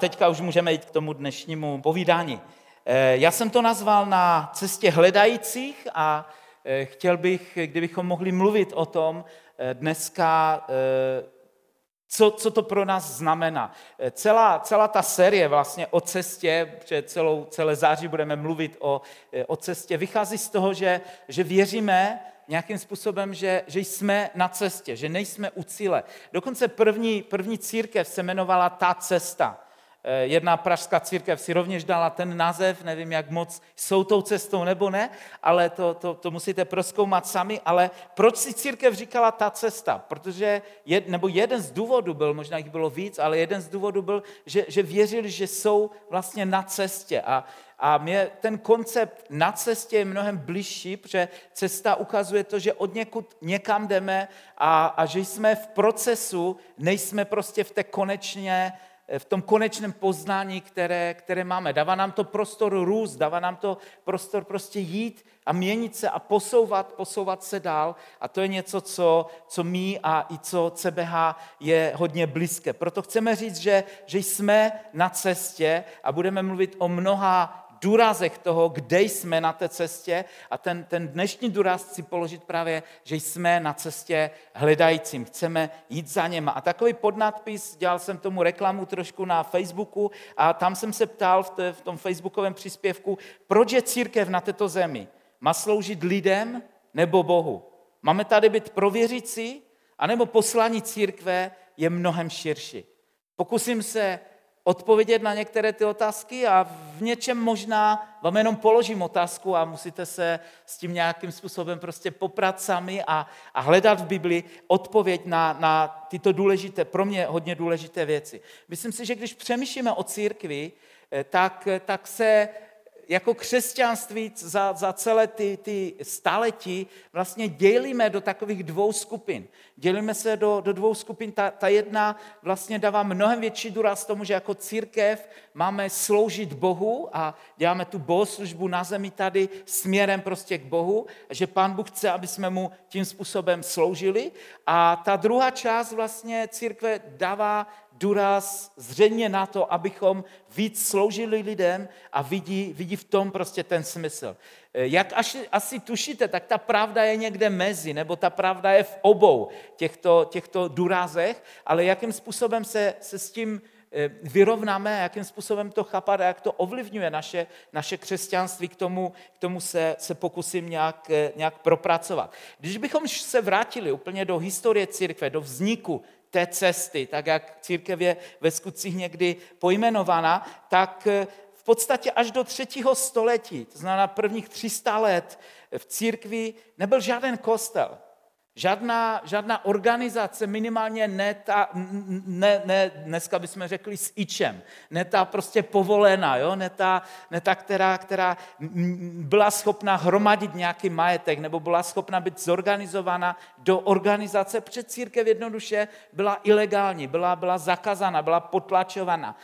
Teďka už můžeme jít k tomu dnešnímu povídání. Eh, já jsem to nazval na cestě hledajících a eh, chtěl bych, kdybychom mohli mluvit o tom eh, dneska, co, co to pro nás znamená. Celá, celá ta série vlastně o cestě, protože celou, celé září budeme mluvit o, o cestě, vychází z toho, že, že věříme nějakým způsobem, že, že jsme na cestě, že nejsme u cíle. Dokonce první, první církev se jmenovala Ta cesta. Eh, jedna pražská církev si rovněž dala ten název, nevím, jak moc jsou tou cestou nebo ne, ale to, to, to musíte proskoumat sami. Ale proč si církev říkala ta cesta? Protože, jed, nebo jeden z důvodů byl, možná jich bylo víc, ale jeden z důvodů byl, že, že věřili, že jsou vlastně na cestě. A, a mě ten koncept na cestě je mnohem bližší, protože cesta ukazuje to, že od někud někam jdeme a, a že jsme v procesu, nejsme prostě v té konečně v tom konečném poznání, které, které máme. Dává nám to prostor růst, dává nám to prostor prostě jít a měnit se a posouvat, posouvat se dál. A to je něco, co, co my a i co CBH je hodně blízké. Proto chceme říct, že, že jsme na cestě a budeme mluvit o mnoha důrazech toho, kde jsme na té cestě a ten, ten dnešní důraz chci položit právě, že jsme na cestě hledajícím, chceme jít za něma. A takový podnadpis, dělal jsem tomu reklamu trošku na Facebooku a tam jsem se ptal v, v tom facebookovém příspěvku, proč je církev na této zemi? Má sloužit lidem nebo Bohu? Máme tady být prověřící, anebo poslání církve je mnohem širší. Pokusím se odpovědět na některé ty otázky a v něčem možná vám jenom položím otázku a musíte se s tím nějakým způsobem prostě poprat sami a, a hledat v Bibli odpověď na, na tyto důležité, pro mě hodně důležité věci. Myslím si, že když přemýšlíme o církvi, eh, tak, tak se jako křesťanství za, za celé ty, ty staletí vlastně dělíme do takových dvou skupin. Dělíme se do, do dvou skupin. Ta, ta jedna vlastně dává mnohem větší důraz tomu, že jako církev máme sloužit Bohu a děláme tu bohoslužbu na zemi tady směrem prostě k Bohu, že Pán Bůh chce, aby jsme mu tím způsobem sloužili. A ta druhá část vlastně církve dává důraz zřejmě na to, abychom víc sloužili lidem a vidí, vidí v tom prostě ten smysl. Eh, jak asi, asi tušíte, tak ta pravda je někde mezi, nebo ta pravda je v obou těchto, těchto důrazech, ale jakým způsobem se, se s tím eh, vyrovnáme, jakým způsobem to chápat a jak to ovlivňuje naše, naše křesťanství, k tomu, k tomu se, se pokusím nějak, eh, nějak propracovat. Když bychom se vrátili úplně do historie církve, do vzniku té cesty, tak jak církev je ve skutcích někdy pojmenovaná, tak eh, v podstatě až do třetího století, to znamená prvních 300 let, v církvi nebyl žádný kostel. Žádná, žádná organizace, minimálně ne, ta, ne, ne dneska bychom řekli s ičem, ne ta prostě povolená, jo? Ne, ta, ne ta, která, která byla schopna hromadit nějaký majetek nebo byla schopna být zorganizována do organizace, před církev jednoduše byla ilegální, byla, byla zakázána, byla potlačovaná.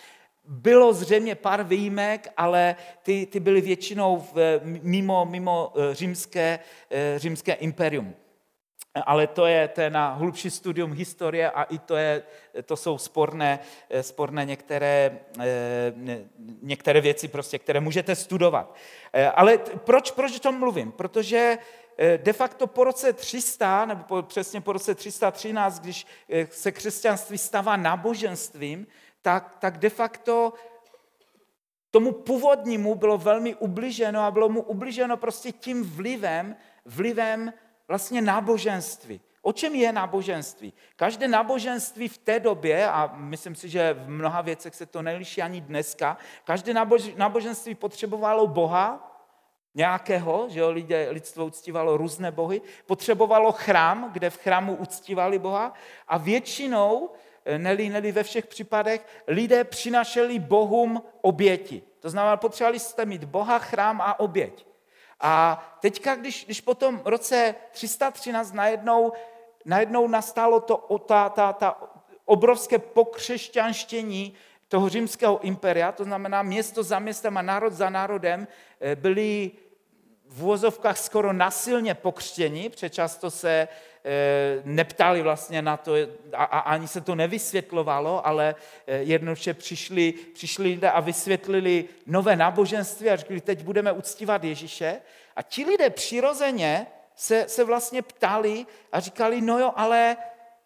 Bylo zřejmě pár výjimek, ale ty, ty byly většinou v, mimo, mimo eh, římské, eh, římské imperium ale to je, to je na hlubší studium historie a i to, je, to jsou sporné, sporné některé, eh, některé věci, prostě, které můžete studovat. Eh, ale proč, proč o tom mluvím? Protože eh, de facto po roce 300, nebo po, přesně po roce 313, když se křesťanství stává náboženstvím, tak, tak de facto tomu původnímu bylo velmi ubliženo a bylo mu ubliženo prostě tím vlivem, vlivem vlastně náboženství. O čem je náboženství? Každé náboženství v té době, a myslím si, že v mnoha věcech se to neliší ani dneska, každé náboženství potřebovalo Boha, nějakého, že jo, lidé, lidstvo uctívalo různé bohy, potřebovalo chrám, kde v chrámu uctívali Boha a většinou, eh, neli, neli ve všech případech, lidé přinašeli bohům oběti. To znamená, potřebovali jste mít Boha, chrám a oběť. A teďka, když, když po tom roce 313 najednou, najednou nastalo to, ta, ta, ta obrovské pokřesťanštění toho římského imperia, to znamená město za městem a národ za národem, eh, byli v úvozovkách skoro nasilně pokřtěni, protože často se neptali vlastně na to a, a ani se to nevysvětlovalo, ale jednoduše přišli, přišli lidé a vysvětlili nové náboženství a řekli, teď budeme uctívat Ježíše. A ti lidé přirozeně se, se vlastně ptali a říkali, no jo, ale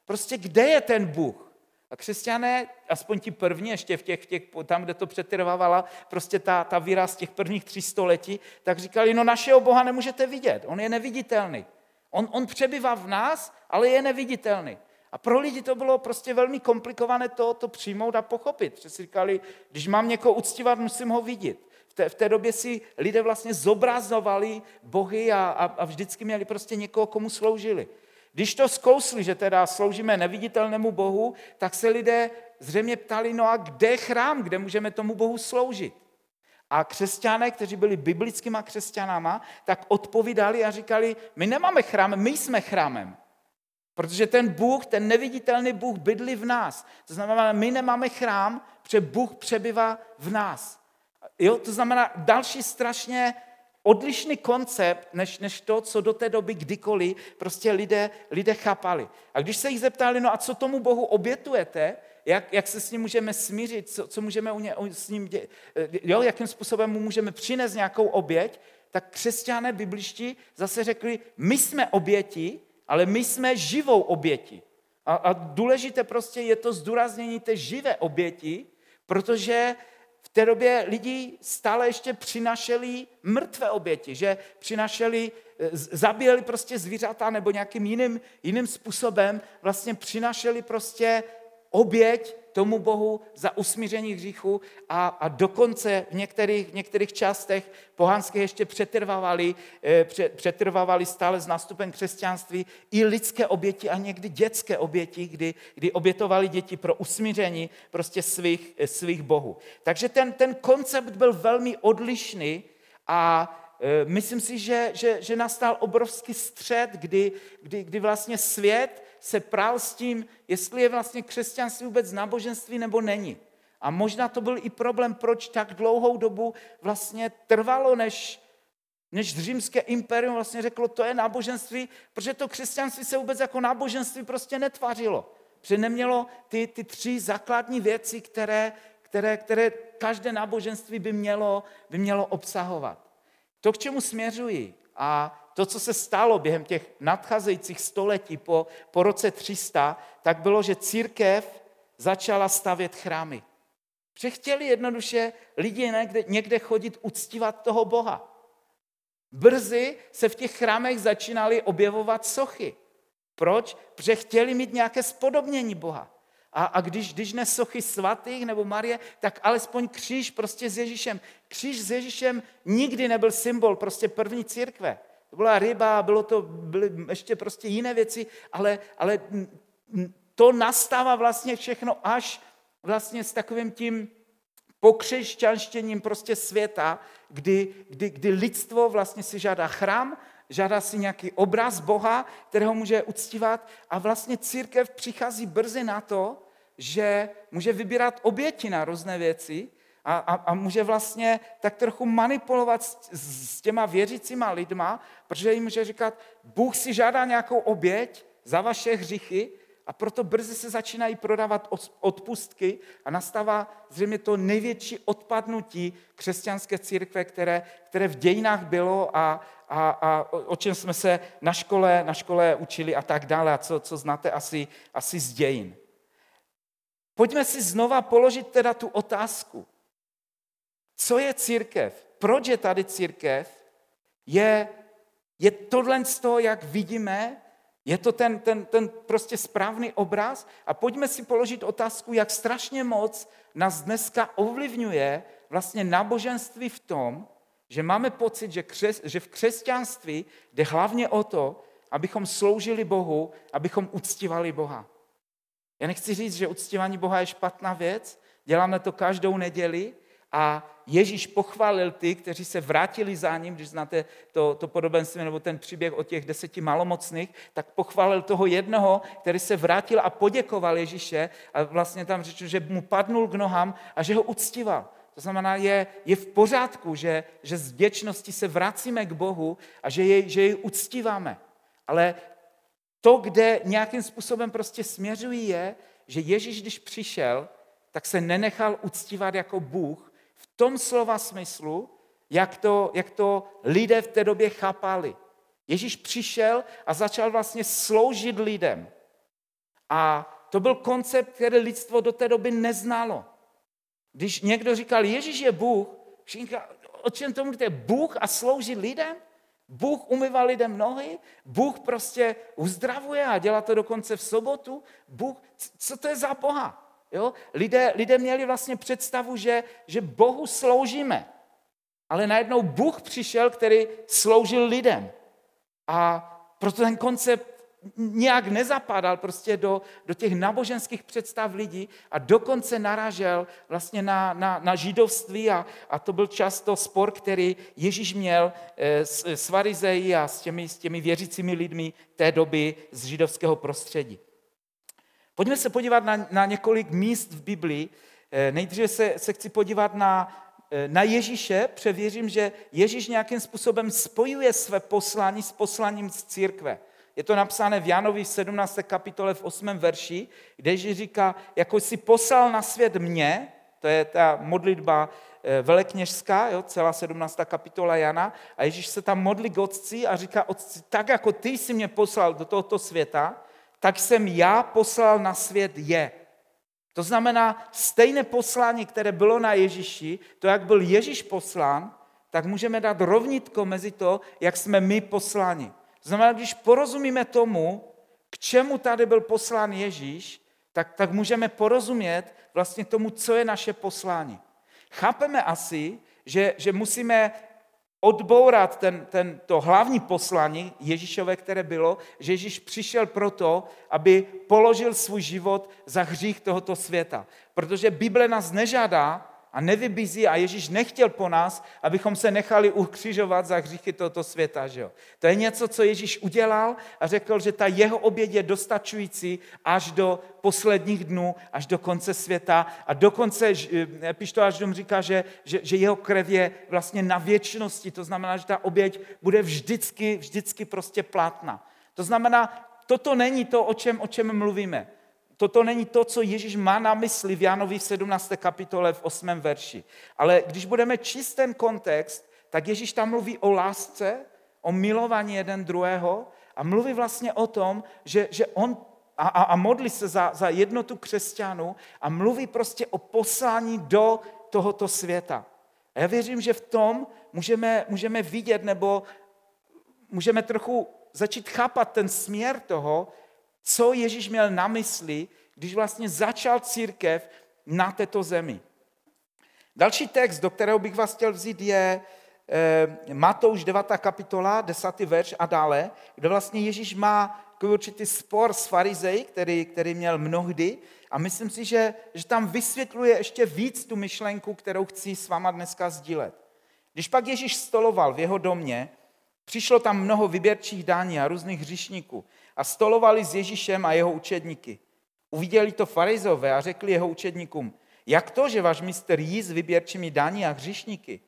prostě kde je ten Bůh? A křesťané, aspoň ti první, ještě v těch, těch, tam, kde to přetrvávala, prostě ta, ta víra z těch prvních tří století, tak říkali, no našeho Boha nemůžete vidět, on je neviditelný. On, on přebývá v nás, ale je neviditelný. A pro lidi to bylo prostě velmi komplikované to, to přijmout a pochopit. Že si říkali, když mám někoho uctívat, musím ho vidět. V té, v té době si lidé vlastně zobrazovali bohy a, a, a vždycky měli prostě někoho, komu sloužili. Když to zkousli, že teda sloužíme neviditelnému Bohu, tak se lidé zřejmě ptali, no a kde je chrám, kde můžeme tomu Bohu sloužit? A křesťané, kteří byli biblickýma křesťanama, tak odpovídali a říkali, my nemáme chrám, my jsme chrámem. Protože ten Bůh, ten neviditelný Bůh bydlí v nás. To znamená, my nemáme chrám, protože Bůh přebyvá v nás. Jo? To znamená další strašně odlišný koncept, než, než to, co do té doby kdykoliv prostě lidé, lidé chápali. A když se jich zeptali, no a co tomu Bohu obětujete, jak, jak se s ním můžeme smířit, co, co můžeme u ně, s ním dělat, jo, jakým způsobem mu můžeme přinést nějakou oběť, tak křesťané bibliští zase řekli, my jsme oběti, ale my jsme živou oběti. A, a důležité prostě je to zdůraznění té živé oběti, protože v té době lidi stále ještě přinašeli mrtvé oběti, že přinašeli, e, zabíjeli prostě zvířata nebo nějakým jiným, jiným způsobem vlastně přinašeli prostě oběť tomu Bohu za usmíření hříchu a, a dokonce v některých, v některých částech pohanských ještě přetrvávali, eh, přetrvávali stále s nástupem křesťanství i lidské oběti a někdy dětské oběti, kdy, kdy obětovali děti pro usmíření prostě svých, eh, svých bohů. Takže ten, ten koncept byl velmi odlišný a eh, myslím si, že, že, že nastal obrovský střed, kdy, kdy, kdy vlastně svět se prál s tím, jestli je vlastně křesťanství vůbec náboženství nebo není. A možná to byl i problém, proč tak dlouhou dobu vlastně trvalo, než, než římské imperium vlastně řeklo, to je náboženství, protože to křesťanství se vůbec jako náboženství prostě netvařilo. Protože nemělo ty, ty tři základní věci, které, které, které každé náboženství by mělo, by mělo obsahovat. To, k čemu směřuji, a to, co se stalo během těch nadcházejících století po, po roce 300, tak bylo, že církev začala stavět chrámy. Že chtěli jednoduše lidi někde, někde chodit uctívat toho Boha. Brzy se v těch chrámech začínaly objevovat sochy. Proč? Protože chtěli mít nějaké spodobnění Boha. A, a když, když ne sochy svatých nebo Marie, tak alespoň kříž prostě s Ježíšem. Kříž s Ježíšem nikdy nebyl symbol prostě první církve. To byla ryba, bylo to, byly ještě prostě jiné věci, ale, ale to nastává vlastně všechno až vlastně s takovým tím pokřesťanštěním prostě světa, kdy, kdy, kdy lidstvo vlastně si žádá chrám, žádá si nějaký obraz Boha, kterého může uctívat a vlastně církev přichází brzy na to, že může vybírat oběti na různé věci a, a, a může vlastně tak trochu manipulovat s, s těma věřícíma lidma, protože jim může říkat, Bůh si žádá nějakou oběť za vaše hříchy a proto brzy se začínají prodávat odpustky a nastává zřejmě to největší odpadnutí křesťanské církve, které, které v dějinách bylo a, a, a o čem jsme se na škole, na škole učili a tak dále a co, co znáte asi, asi z dějin. Pojďme si znova položit teda tu otázku. Co je církev? Proč je tady církev? Je, je tohle z toho, jak vidíme, je to ten, ten, ten prostě správný obraz? A pojďme si položit otázku, jak strašně moc nás dneska ovlivňuje vlastně náboženství v tom, že máme pocit, že, křes, že v křesťanství jde hlavně o to, abychom sloužili Bohu, abychom uctívali Boha. Já nechci říct, že uctívání Boha je špatná věc, děláme to každou neděli a Ježíš pochválil ty, kteří se vrátili za ním, když znáte to, to podobenství nebo ten příběh o těch deseti malomocných, tak pochválil toho jednoho, který se vrátil a poděkoval Ježíše a vlastně tam řečeno, že mu padnul k nohám a že ho uctíval. To znamená, je, je v pořádku, že, že z vděčnosti se vracíme k Bohu a že jej, že jej uctíváme. Ale to, kde nějakým způsobem prostě směřují, je, že Ježíš, když přišel, tak se nenechal uctívat jako Bůh v tom slova smyslu, jak to, jak to lidé v té době chápali. Ježíš přišel a začal vlastně sloužit lidem. A to byl koncept, který lidstvo do té doby neznalo. Když někdo říkal, Ježíš je Bůh, všichni o čem to mluvíte? Bůh a slouží lidem? Bůh umývá lidem nohy? Bůh prostě uzdravuje a dělá to dokonce v sobotu? Bůh, co to je za Boha? Jo? Lidé, lidé měli vlastně představu, že, že Bohu sloužíme. Ale najednou Bůh přišel, který sloužil lidem. A proto ten koncept nějak nezapadal prostě do, do těch náboženských představ lidí a dokonce naražel vlastně na, na, na židovství a, a to byl často spor, který Ježíš měl eh, s, s farizeji a s těmi, s těmi věřícími lidmi té doby z židovského prostředí. Pojďme se podívat na, na několik míst v Biblii. Eh, nejdříve se, se chci podívat na, eh, na Ježíše, převěřím, že Ježíš nějakým způsobem spojuje své poslání s posláním z církve. Je to napsáno v Janovi 17. kapitole v 8. verši, kde Ježíš říká, jako si poslal na svět mě, to je ta modlitba eh, velekněžská, jo, celá 17. kapitola Jana, a Ježíš se tam modlí k otci a říká, otci, tak jako ty jsi mě poslal do tohoto světa, tak jsem já poslal na svět je. To znamená, stejné poslání, které bylo na Ježíši, to, jak byl Ježíš poslán, tak můžeme dát rovnitko mezi to, jak jsme my posláni. To znamená, když porozumíme tomu, k čemu tady byl poslán Ježíš, tak, tak můžeme porozumět vlastně tomu, co je naše poslání. Chápeme asi, že, že musíme odbourat ten, ten, to hlavní poslání Ježíšové, které bylo, že Ježíš přišel proto, aby položil svůj život za hřích tohoto světa. Protože Bible nás nežádá, a nevybízí a Ježíš nechtěl po nás, abychom se nechali ukřižovat za hříchy tohoto světa. Že jo? To je něco, co Ježíš udělal a řekl, že ta jeho oběd je dostačující až do posledních dnů, až do konce světa a dokonce až dům říká, že, že, že jeho krev je vlastně na věčnosti, to znamená, že ta oběť bude vždycky, vždycky prostě platná. To znamená, toto není to, o čem, o čem mluvíme. Toto není to, co Ježíš má na mysli v Jánovi 17. kapitole v 8. verši. Ale když budeme číst ten kontext, tak Ježíš tam mluví o lásce, o milování jeden druhého a mluví vlastně o tom, že, že on a, a, a modlí se za, za jednotu křesťanů a mluví prostě o poslání do tohoto světa. A já věřím, že v tom můžeme, můžeme vidět nebo můžeme trochu začít chápat ten směr toho, co Ježíš měl na mysli, když vlastně začal církev na této zemi. Další text, do kterého bych vás chtěl vzít, je eh, Matouš 9. kapitola, 10. verš a dále, kde vlastně Ježíš má určitý spor s farizej, který, který měl mnohdy a myslím si, že, že tam vysvětluje ještě víc tu myšlenku, kterou chci s váma dneska sdílet. Když pak Ježíš stoloval v jeho domě, přišlo tam mnoho vyběrčích dání a různých hříšníků a stolovali s Ježíšem a jeho učedníky. Uviděli to farizové a řekli jeho učedníkům, jak to, že váš mistr jí s vyběrčími daní a hříšníky?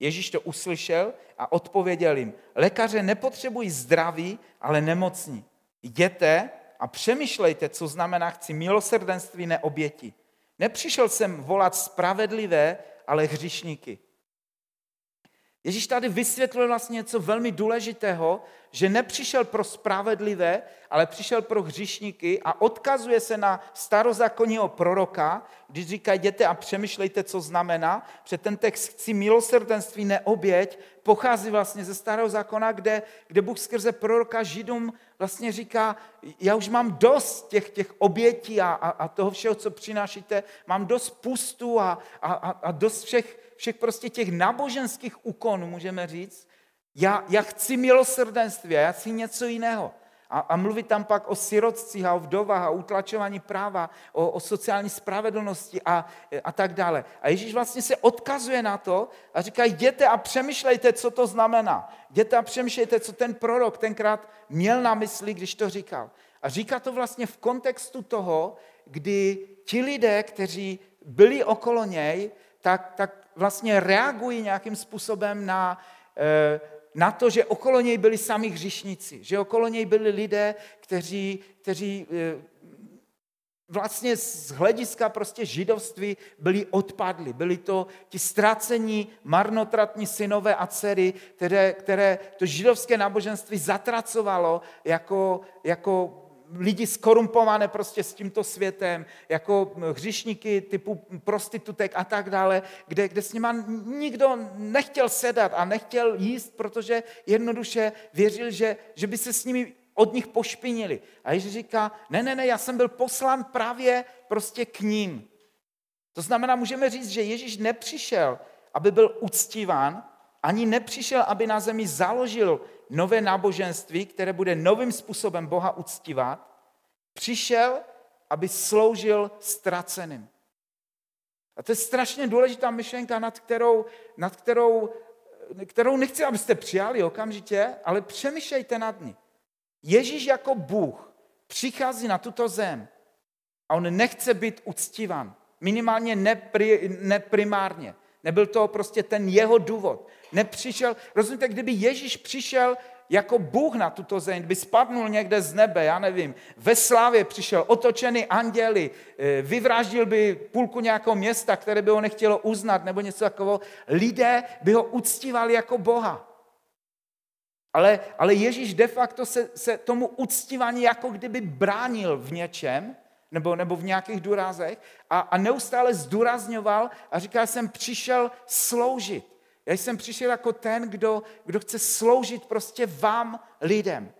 Ježíš to uslyšel a odpověděl jim, lékaře nepotřebují zdraví, ale nemocní. Jděte a přemýšlejte, co znamená chci milosrdenství, neoběti. Nepřišel jsem volat spravedlivé, ale hřišníky. Ježíš tady vysvětluje vlastně něco velmi důležitého, že nepřišel pro spravedlivé, ale přišel pro hříšníky a odkazuje se na starozákonního proroka, když říká, jděte a přemýšlejte, co znamená. Před ten text chci milosrdenství, neoběť, pochází vlastně ze starého zákona, kde, kde Bůh skrze proroka Židům vlastně říká, já už mám dost těch, těch obětí a, a, a toho všeho, co přinášíte, mám dost pustu a, a, a dost všech, všech prostě těch náboženských úkonů, můžeme říct. Já, já chci milosrdenství já chci něco jiného. A, a mluví tam pak o sirotcích a o vdovách a utlačování práva, o, o sociální spravedlnosti a, a tak dále. A Ježíš vlastně se odkazuje na to a říká, jděte a přemýšlejte, co to znamená. Jděte a přemýšlejte, co ten prorok tenkrát měl na mysli, když to říkal. A říká to vlastně v kontextu toho, kdy ti lidé, kteří byli okolo něj, tak, tak vlastně reagují nějakým způsobem na, eh, na to, že okolo něj byli sami hřišníci, že okolo něj byli lidé, kteří, kteří eh, vlastně z hlediska prostě židovství byli odpadli. Byli to ti ztracení, marnotratní synové a dcery, které, které to židovské náboženství zatracovalo jako, jako lidi skorumpované prostě s tímto světem, jako hřišníky typu prostitutek a tak dále, kde, kde s nima nikdo nechtěl sedat a nechtěl jíst, protože jednoduše věřil, že, že by se s nimi od nich pošpinili. A Ježíš říká, ne, ne, ne, já jsem byl poslán právě prostě k ním. To znamená, můžeme říct, že Ježíš nepřišel, aby byl uctíván, ani nepřišel, aby na zemi založil nové náboženství, které bude novým způsobem Boha uctívat. Přišel, aby sloužil ztraceným. A to je strašně důležitá myšlenka, nad kterou, nad kterou, kterou nechci, abyste přijali okamžitě, ale přemýšlejte nad ní. Ježíš jako Bůh přichází na tuto zem a on nechce být uctívan. Minimálně nepri, neprimárně. Nebyl to prostě ten jeho důvod. Nepřišel, rozumíte, kdyby Ježíš přišel jako Bůh na tuto zem, by spadnul někde z nebe, já nevím, ve slávě přišel, otočený anděli, eh, vyvraždil by půlku nějakého města, které by ho nechtělo uznat, nebo něco takového, lidé by ho uctívali jako Boha. Ale, ale Ježíš de facto se, se tomu uctívání jako kdyby bránil v něčem, nebo, nebo v nějakých důrazech a, a neustále zdůrazňoval a říkal, jsem přišel sloužit. Já jsem přišel jako ten, kdo, kdo chce sloužit prostě vám lidem.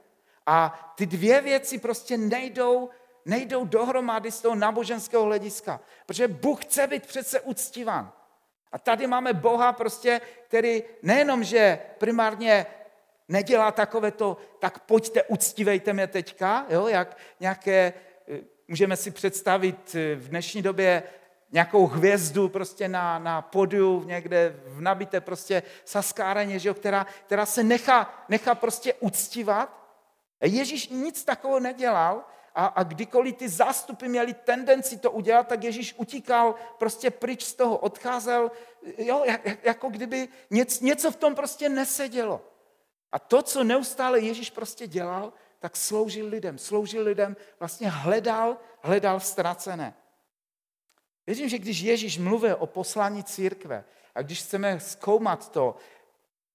A ty dvě věci prostě nejdou, nejdou dohromady z toho náboženského hlediska. Protože Bůh chce být přece uctívan. A tady máme Boha prostě, který nejenom, že primárně nedělá takové to, tak pojďte, uctívejte mě teďka, jo, jak nějaké, můžeme si představit eh, v dnešní době nějakou hvězdu prostě na, na podiu někde v nabité prostě saskáreně, že jo, která, která se nechá, nechá prostě uctívat. Ježíš nic takového nedělal a, a kdykoliv ty zástupy měli tendenci to udělat, tak Ježíš utíkal prostě pryč z toho, odcházel, jo, jako kdyby něco, něco v tom prostě nesedělo. A to, co neustále Ježíš prostě dělal, tak sloužil lidem. Sloužil lidem, vlastně hledal, hledal ztracené. Věřím, že když Ježíš mluvil o poslání církve a když chceme zkoumat to,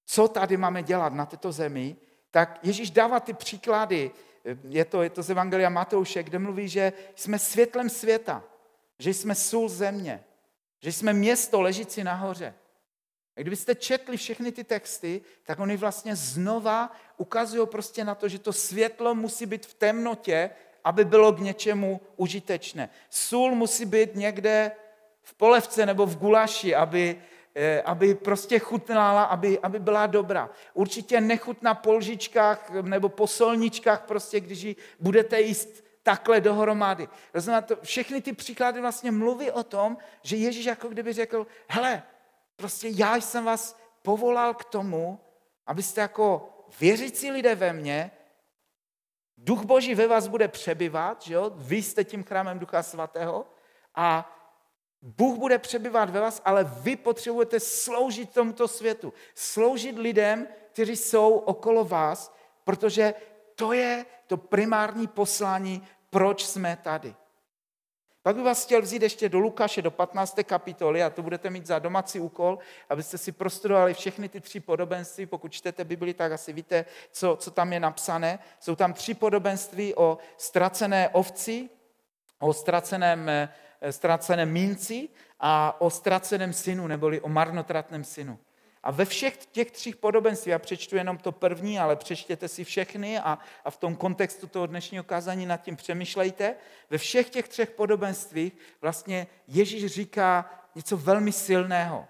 co tady máme dělat na této zemi, tak Ježíš dává ty příklady, je to, je to z Evangelia Matouše, kde mluví, že jsme světlem světa, že jsme sůl země, že jsme město ležící nahoře. A kdybyste četli všechny ty texty, tak oni vlastně znova ukazují prostě na to, že to světlo musí být v temnotě, aby bylo k něčemu užitečné. Sůl musí být někde v polevce nebo v gulaši, aby, eh, aby prostě chutnala, aby, aby byla dobrá. Určitě nechut na polžičkách nebo po solničkách, prostě, když ji budete jíst takhle dohromady. Rozumíte, všechny ty příklady vlastně mluví o tom, že Ježíš jako kdyby řekl, hele, prostě já jsem vás povolal k tomu, abyste jako věřící lidé ve mně Duch Boží ve vás bude přebyvat, že jo? vy jste tím chrámem Ducha Svatého a Bůh bude přebyvat ve vás, ale vy potřebujete sloužit tomuto světu. Sloužit lidem, kteří jsou okolo vás, protože to je to primární poslání, proč jsme tady. Pak bych vás chtěl vzít ještě do Lukáše, do 15. kapitoly a to budete mít za domácí úkol, abyste si prostudovali všechny ty tři podobenství. Pokud čtete Bibli, tak asi víte, co, co tam je napsané. Jsou tam tři podobenství o ztracené ovci, o ztraceném, eh, ztraceném minci a o ztraceném synu, neboli o marnotratném synu. A ve všech těch třích podobenství, já přečtu jenom to první, ale přečtěte si všechny a, a v tom kontextu toho dnešního kázání nad tím přemýšlejte. Ve všech těch třech podobenstvích vlastně Ježíš říká něco velmi silného.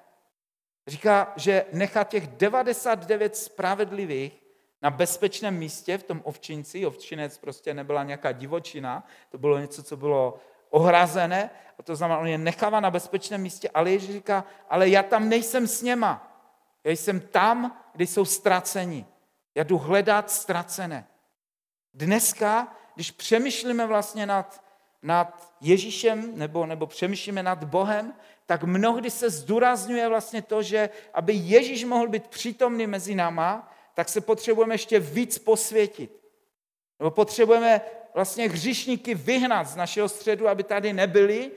Říká, že nechá těch 99 spravedlivých na bezpečném místě v tom ovčinci. Ovčinec prostě nebyla nějaká divočina, to bylo něco, co bylo ohrazené, a to znamená, on je nechává na bezpečném místě, ale Ježíš říká, ale já tam nejsem s něma. Já jsem tam, kde jsou ztraceni. Já jdu hledat ztracené. Dneska, když přemýšlíme vlastně nad, nad Ježíšem nebo, nebo přemýšlíme nad Bohem, tak mnohdy se zdůrazňuje vlastně to, že aby Ježíš mohl být přítomný mezi náma, tak se potřebujeme ještě víc posvětit. Nebo potřebujeme vlastně hřišníky vyhnat z našeho středu, aby tady nebyli,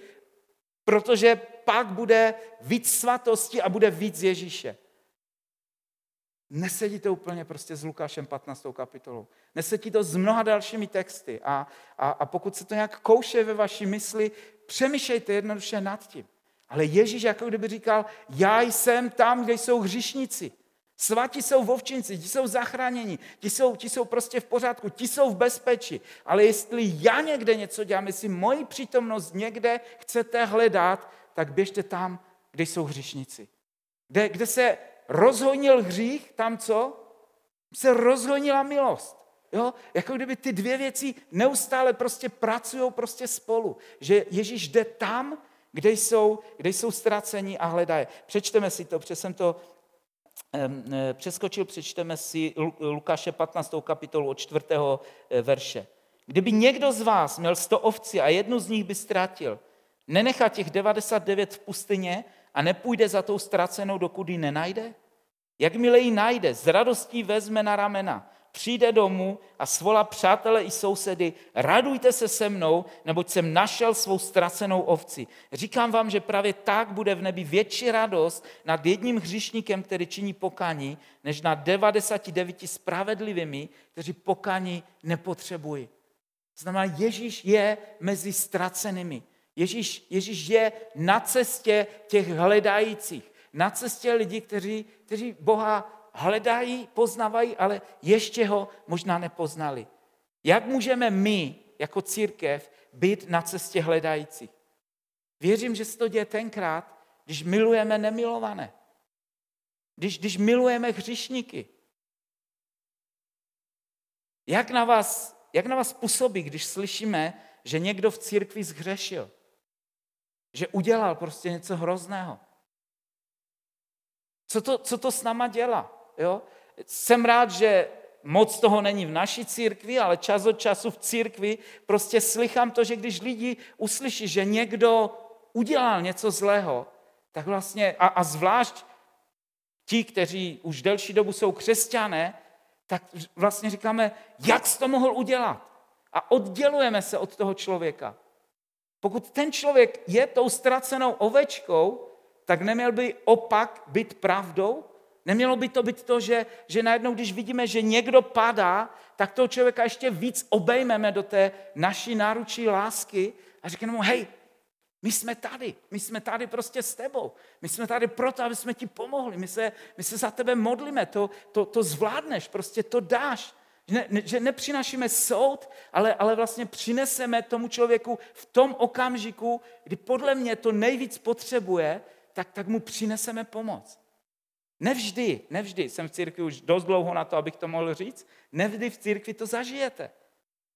protože pak bude víc svatosti a bude víc Ježíše. Nesedí to úplně prostě s Lukášem 15. kapitolou. Nesedí to s mnoha dalšími texty. A, a, a pokud se to nějak kouše ve vaší mysli, přemýšlejte jednoduše nad tím. Ale Ježíš jako kdyby říkal, já jsem tam, kde jsou hřišníci. Svatí jsou vovčinci, ti jsou zachráněni, ti jsou, ti jsou prostě v pořádku, ti jsou v bezpečí. Ale jestli já někde něco dělám, jestli moji přítomnost někde chcete hledat, tak běžte tam, kde jsou hřišníci. Kde, kde se rozhojnil hřích, tam co? Se rozhojnila milost. Jo? Jako kdyby ty dvě věci neustále prostě pracují prostě spolu. Že Ježíš jde tam, kde jsou, kde jsou ztracení a hledají. Přečteme si to, protože jsem to e, přeskočil, přečteme si Lukáše 15. kapitolu od 4. E, verše. Kdyby někdo z vás měl 100 ovci a jednu z nich by ztratil, nenechá těch 99 v pustyně a nepůjde za tou ztracenou, dokud ji nenajde? Jakmile ji najde, s radostí vezme na ramena, přijde domů a svolá přátele i sousedy, radujte se se mnou, neboť jsem našel svou ztracenou ovci. Říkám vám, že právě tak bude v nebi větší radost nad jedním hříšníkem, který činí pokání, než nad 99 spravedlivými, kteří pokání nepotřebují. Znamená, Ježíš je mezi ztracenými. Ježíš, Ježíš je na cestě těch hledajících, na cestě lidí, kteří, kteří Boha hledají, poznávají, ale ještě ho možná nepoznali. Jak můžeme my, jako církev, být na cestě hledajících? Věřím, že se to děje tenkrát, když milujeme nemilované. Když, když milujeme hřišníky. Jak na, vás, jak na vás působí, když slyšíme, že někdo v církvi zhřešil? Že udělal prostě něco hrozného. Co to, co to s náma dělá? Jo? Jsem rád, že moc toho není v naší církvi, ale čas od času v církvi prostě slychám to, že když lidi uslyší, že někdo udělal něco zlého, tak vlastně, a, a zvlášť ti, kteří už delší dobu jsou křesťané, tak vlastně říkáme, jak jsi to mohl udělat? A oddělujeme se od toho člověka. Pokud ten člověk je tou ztracenou ovečkou, tak neměl by opak být pravdou? Nemělo by to být to, že, že najednou, když vidíme, že někdo padá, tak toho člověka ještě víc obejmeme do té naší náručí lásky a řekneme mu, hej, my jsme tady, my jsme tady prostě s tebou. My jsme tady proto, aby jsme ti pomohli. My se, my se za tebe modlíme, to, to, to zvládneš, prostě to dáš. Ne, ne, že nepřinašíme soud, ale, ale vlastně přineseme tomu člověku v tom okamžiku, kdy podle mě to nejvíc potřebuje, tak, tak mu přineseme pomoc. Nevždy, nevždy, jsem v církvi už dost dlouho na to, abych to mohl říct, nevždy v církvi to zažijete.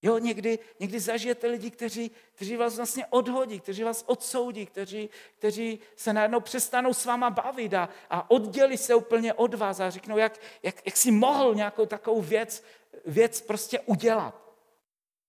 Jo, někdy, někdy zažijete lidi, kteří, kteří vás vlastně odhodí, kteří vás odsoudí, kteří, kteří se najednou přestanou s váma bavit a, a oddělí se úplně od vás a řeknou, jak, jak, jak si mohl nějakou takovou věc, věc prostě udělat.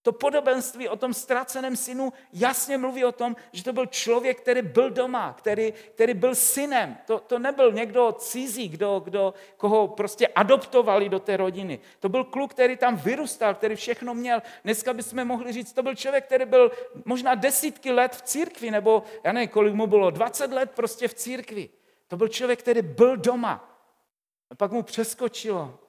To podobenství o tom ztraceném synu jasně mluví o tom, že to byl člověk, který byl doma, který, který byl synem. To, to nebyl někdo cizí, kdo, kdo, koho prostě adoptovali do té rodiny. To byl kluk, který tam vyrůstal, který všechno měl. Dneska bychom mohli říct, to byl člověk, který byl možná desítky let v církvi, nebo já nevím, kolik mu bylo, 20 let prostě v církvi. To byl člověk, který byl doma. A pak mu přeskočilo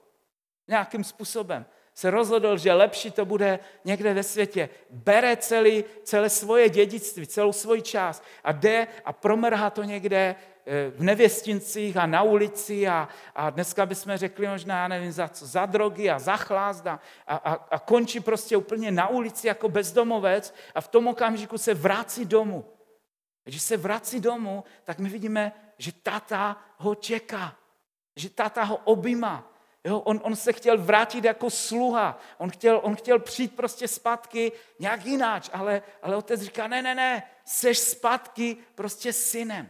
nějakým způsobem se rozhodl, že lepší to bude někde ve světě. Bere celý, celé svoje dědictví, celou svoji část a jde a promrhá to někde eh, v nevěstincích a na ulici a, a dneska bychom řekli možná, já nevím, za co, za drogy a za chlást a, a, a končí prostě úplně na ulici jako bezdomovec a v tom okamžiku se vrací domů. Když se vrací domů, tak my vidíme, že tata ho čeká, že tata ho objímá, Jo, on, on se chtěl vrátit jako sluha, on chtěl, on chtěl přijít prostě zpátky nějak jináč, ale, ale otec říká, ne, ne, ne, seš zpátky prostě synem.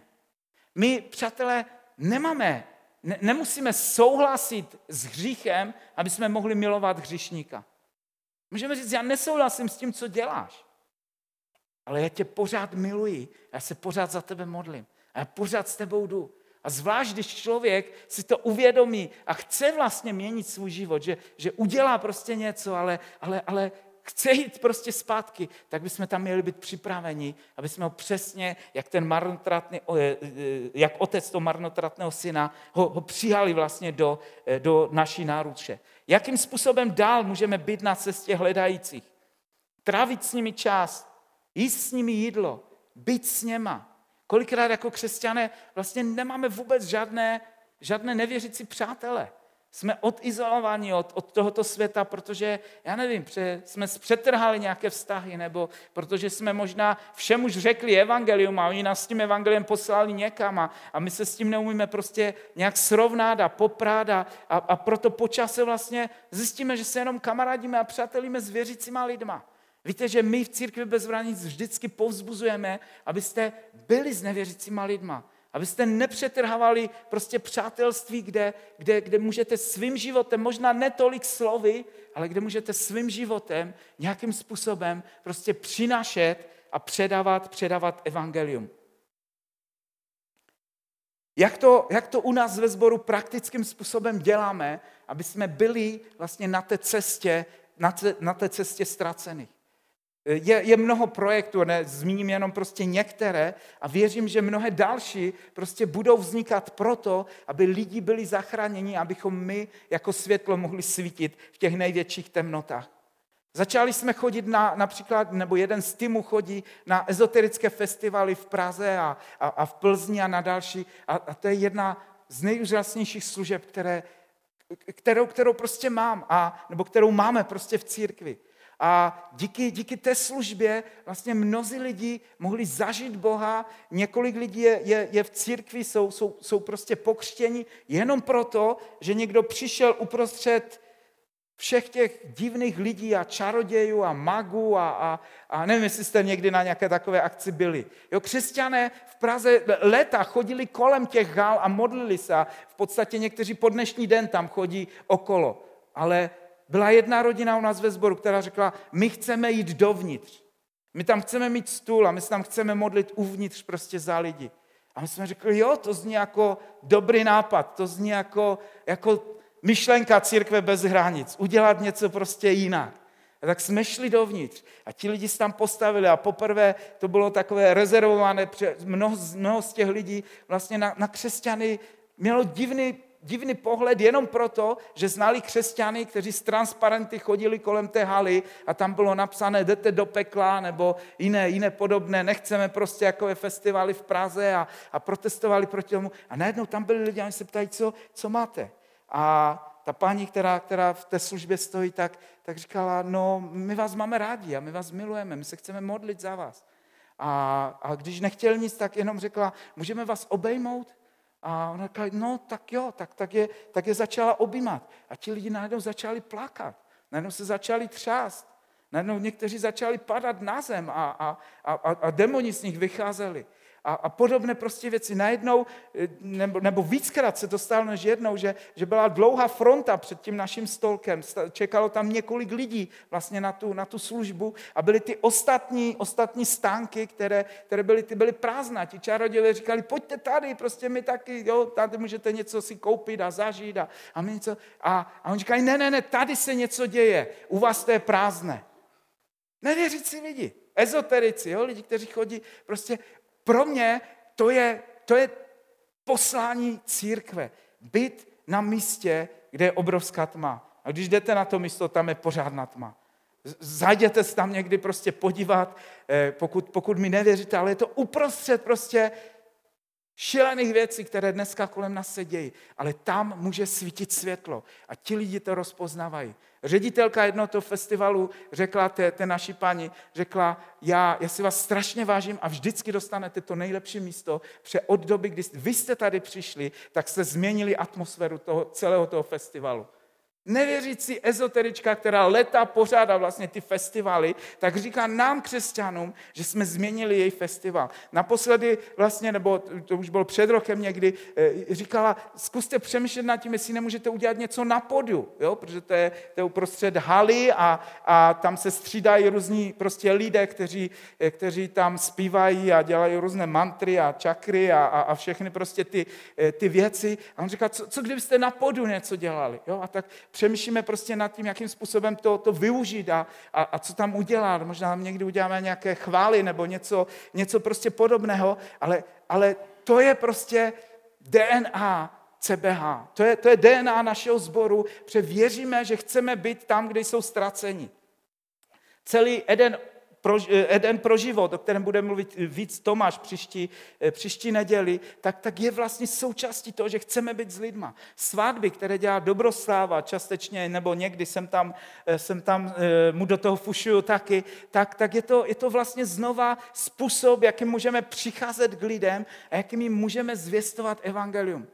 My, přátelé, nemáme, ne, nemusíme souhlasit s hříchem, aby jsme mohli milovat hříšníka. Můžeme říct, já nesouhlasím s tím, co děláš, ale já tě pořád miluji, já se pořád za tebe modlím já pořád s tebou jdu. A zvlášť, když člověk si to uvědomí a chce vlastně měnit svůj život, že, že udělá prostě něco, ale, ale, ale chce jít prostě zpátky, tak bychom tam měli být připraveni, aby jsme ho přesně, jak ten marnotratný, e, jak otec toho marnotratného syna, ho, ho přijali vlastně do, e, do naší náruče. Jakým způsobem dál můžeme být na cestě hledajících? Trávit s nimi čas, jíst s nimi jídlo, být s něma. Kolikrát jako křesťané vlastně nemáme vůbec žádné, žádné nevěřící přátele. Jsme odizolovaní od, od tohoto světa, protože, já nevím, pře, jsme přetrhali nějaké vztahy, nebo protože jsme možná všem už řekli evangelium a oni nás s tím evangeliem poslali někam a, a my se s tím neumíme prostě nějak srovnat a poprát a, a, a proto počase vlastně zjistíme, že se jenom kamarádíme a přátelíme s věřícíma lidma. Víte, že my v církvi bez hranic vždycky povzbuzujeme, abyste byli s nevěřícíma lidma. Abyste nepřetrhávali prostě přátelství, kde, kde, kde můžete svým životem, možná netolik slovy, ale kde můžete svým životem nějakým způsobem prostě přinášet a předávat, předávat evangelium. Jak to, jak to u nás ve sboru praktickým způsobem děláme, aby jsme byli vlastně na té cestě, na té, na té cestě ztracených. Je, je mnoho projektů, ne, zmíním jenom prostě některé a věřím, že mnohé další prostě budou vznikat proto, aby lidi byli zachráněni, abychom my jako světlo mohli svítit v těch největších temnotách. Začali jsme chodit na, například, nebo jeden z týmů chodí na ezoterické festivaly v Praze a, a, a v Plzni a na další. A, a to je jedna z nejúžasnějších služeb, které, kterou, kterou prostě mám, a, nebo kterou máme prostě v církvi. A díky, díky té službě vlastně mnozí lidi mohli zažít Boha, několik lidí je, je, je v církvi, jsou, jsou, jsou prostě pokřtěni jenom proto, že někdo přišel uprostřed všech těch divných lidí a čarodějů a magů a, a, a nevím, jestli jste někdy na nějaké takové akci byli. Jo, křesťané v Praze léta chodili kolem těch hál a modlili se a v podstatě někteří po dnešní den tam chodí okolo. Ale byla jedna rodina u nás ve sboru, která řekla, my chceme jít dovnitř. My tam chceme mít stůl a my se tam chceme modlit uvnitř prostě za lidi. A my jsme řekli, jo, to zní jako dobrý nápad, to zní jako, jako myšlenka církve bez hranic, udělat něco prostě jinak. A tak jsme šli dovnitř a ti lidi se tam postavili a poprvé to bylo takové rezervované, mnoho, mnoho z těch lidí vlastně na, na křesťany mělo divný divný pohled jenom proto, že znali křesťany, kteří z transparenty chodili kolem té haly a tam bylo napsané jdete do pekla nebo jiné, jiné podobné, nechceme prostě jako festivaly v Praze a, a protestovali proti tomu. A najednou tam byli lidi a oni se ptají, co, co máte. A ta paní, která, která v té službě stojí, tak, tak říkala, no my vás máme rádi a my vás milujeme, my se chceme modlit za vás. A, a když nechtěl nic, tak jenom řekla, můžeme vás obejmout? A ona říká, no tak jo, tak, tak, je, tak je začala objímat. A ti lidi najednou začali plakat, najednou se začali třást, najednou někteří začali padat na zem a, a, a, a demoni z nich vycházeli a, a podobné prostě věci. Najednou, eh, nebo, nebo víckrát se to stalo než jednou, že, že byla dlouhá fronta před tím naším stolkem, čekalo tam několik lidí vlastně na tu, na tu službu a byly ty ostatní, ostatní stánky, které, které byly, ty byly prázdné. Ti čarodějové říkali, pojďte tady, prostě my taky, jo, tady můžete něco si koupit a zažít a, a my něco. A, a oni říkali, ne, ne, ne, tady se něco děje, u vás to je prázdné. Nevěřící lidi, ezoterici, jo, lidi, kteří chodí prostě pro mě to je, to je poslání církve. Být na místě, kde je obrovská tma. A když jdete na to místo, tam je pořádná tma. Zajděte se tam někdy prostě podívat, eh, pokud, pokud mi nevěříte, ale je to uprostřed prostě šílených věcí, které dneska kolem nás se dějí, ale tam může svítit světlo a ti lidi to rozpoznávají. Ředitelka jednoho toho festivalu řekla té, té naší paní, řekla, já, já si vás strašně vážím a vždycky dostanete to nejlepší místo, protože od doby, kdy vy jste tady přišli, tak jste změnili atmosféru toho, celého toho festivalu. Nevěřící ezoterička, která leta pořádá vlastně ty festivaly, tak říká nám křesťanům, že jsme změnili její festival. Naposledy vlastně, nebo to už bylo před rokem někdy, eh, říkala, zkuste přemýšlet nad tím, jestli nemůžete udělat něco na podu, jo? protože to je, to je uprostřed haly a, a tam se střídají různí prostě lidé, kteří, eh, kteří tam zpívají a dělají různé mantry a čakry a, a, a všechny prostě ty, eh, ty věci. A on říká, co, co kdybyste na podu něco dělali? Jo? A tak přemýšlíme prostě nad tím, jakým způsobem to, to využít a, a, a co tam udělat. Možná někdy uděláme nějaké chvály nebo něco, něco prostě podobného, ale, ale to je prostě DNA CBH. To je, to je DNA našeho sboru, protože věříme, že chceme být tam, kde jsou ztraceni. Celý Eden pro, eh, Eden pro život, o kterém bude mluvit víc Tomáš příští, eh, příští neděli, tak, tak je vlastně součástí toho, že chceme být s lidma. Svatby, které dělá dobrosláva částečně, nebo někdy jsem tam, eh, jsem tam mu do toho fušuju taky, tak, tak je, to, je to vlastně znova způsob, jakým můžeme přicházet k lidem a jakým jim můžeme zvěstovat evangelium.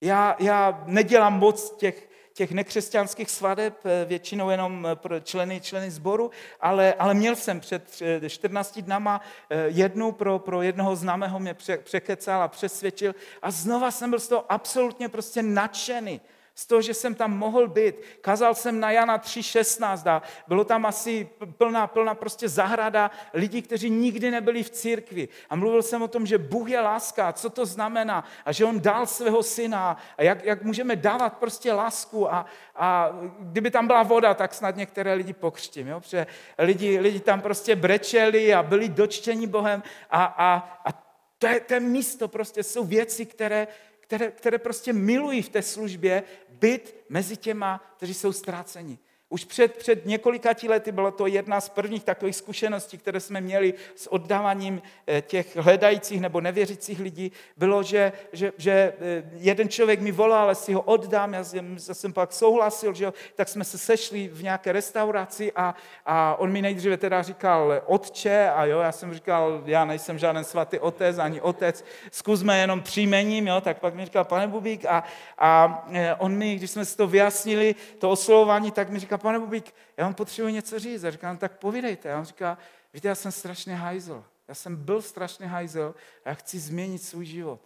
Já, já nedělám moc těch těch nekřesťanských svadeb, eh, většinou jenom eh, pro členy, členy sboru, ale, ale měl jsem před 14 eh, dnama jednu pro, pro jednoho známého mě překecal a přesvědčil a znova jsem byl z toho absolutně prostě nadšený z toho, že jsem tam mohl být. Kazal jsem na Jana 3.16 a bylo tam asi plná, plná prostě zahrada lidí, kteří nikdy nebyli v církvi. A mluvil jsem o tom, že Bůh je láska, co to znamená a že On dal svého syna a jak, jak můžeme dávat prostě lásku a, a kdyby tam byla voda, tak snad některé lidi pokřtím, jo? protože lidi, lidi tam prostě brečeli a byli dočteni Bohem a, a, a to je, to je místo, prostě jsou věci, které, které, které prostě milují v té službě, být mezi těma, kteří jsou ztráceni. Už před, před několika lety bylo to jedna z prvních takových zkušeností, které jsme měli s oddáváním eh, těch hledajících nebo nevěřících lidí, bylo, že, že, že eh, jeden člověk mi volal, ale si ho oddám, já jsem, já jsem pak souhlasil, že jo, tak jsme se sešli v nějaké restauraci a, a on mi nejdříve teda říkal otče a jo, já jsem říkal, já nejsem žádný svatý otec, ani otec, zkusme jenom příjmením, jo, tak pak mi říkal pane Bubík a, a eh, on mi, když jsme si to vyjasnili, to oslovování, tak mi říkal, pane Bubík, já vám potřebuji něco říct. A říkám, tak povídejte. A on říká, víte, já jsem strašně hajzl. Já jsem byl strašně hajzl a já chci změnit svůj život.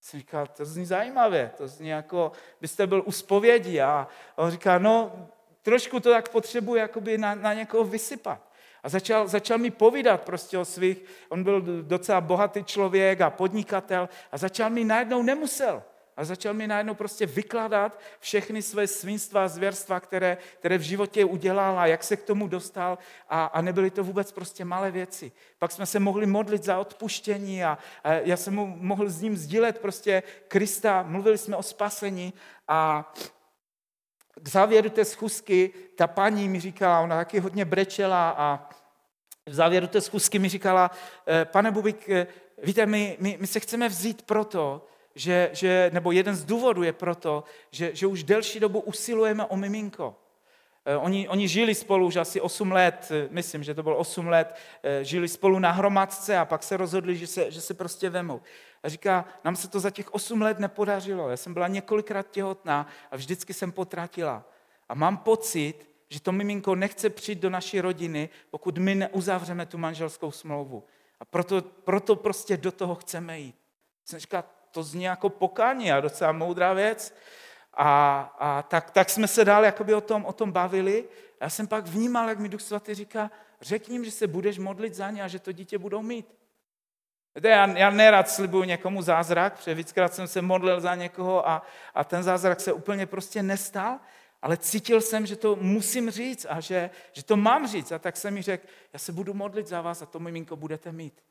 Jsem říkal, to zní zajímavě, to zní jako, byste byl u spovědi. A on říká, no, trošku to tak potřebuji jakoby na, na někoho vysypat. A začal, začal mi povídat prostě o svých, on byl docela bohatý člověk a podnikatel a začal mi najednou nemusel. A začal mi najednou prostě vykládat všechny své svinstva a zvěrstva, které, které v životě udělal a jak se k tomu dostal. A, a nebyly to vůbec prostě malé věci. Pak jsme se mohli modlit za odpuštění a, a já jsem mohl s ním sdílet prostě Krista. Mluvili jsme o spasení a k závěru té schůzky ta paní mi říkala, ona taky hodně brečela a v závěru té schůzky mi říkala, eh, pane Bubik, eh, víte, my, my, my se chceme vzít proto, že, že, nebo jeden z důvodů je proto, že, že už delší dobu usilujeme o miminko. Eh, oni, oni žili spolu už asi 8 let, eh, myslím, že to bylo 8 let, eh, žili spolu na hromadce a pak se rozhodli, že se, že se prostě vemou. A říká, nám se to za těch 8 let nepodařilo. Já jsem byla několikrát těhotná a vždycky jsem potratila. A mám pocit, že to miminko nechce přijít do naší rodiny, pokud my neuzavřeme tu manželskou smlouvu. A proto, proto prostě do toho chceme jít. Jsem říkala, to zní jako pokání a docela moudrá věc. A, a tak, tak jsme se dál jakoby o tom, o tom bavili. Já jsem pak vnímal, jak mi Duch Svatý říká, řekni jim, že se budeš modlit za ně a že to dítě budou mít. Já, já nerad slibuju někomu zázrak, protože víckrát jsem se modlil za někoho a, a ten zázrak se úplně prostě nestal, ale cítil jsem, že to musím říct a že, že to mám říct. A tak jsem mi řekl, já se budu modlit za vás a to miminko budete mít.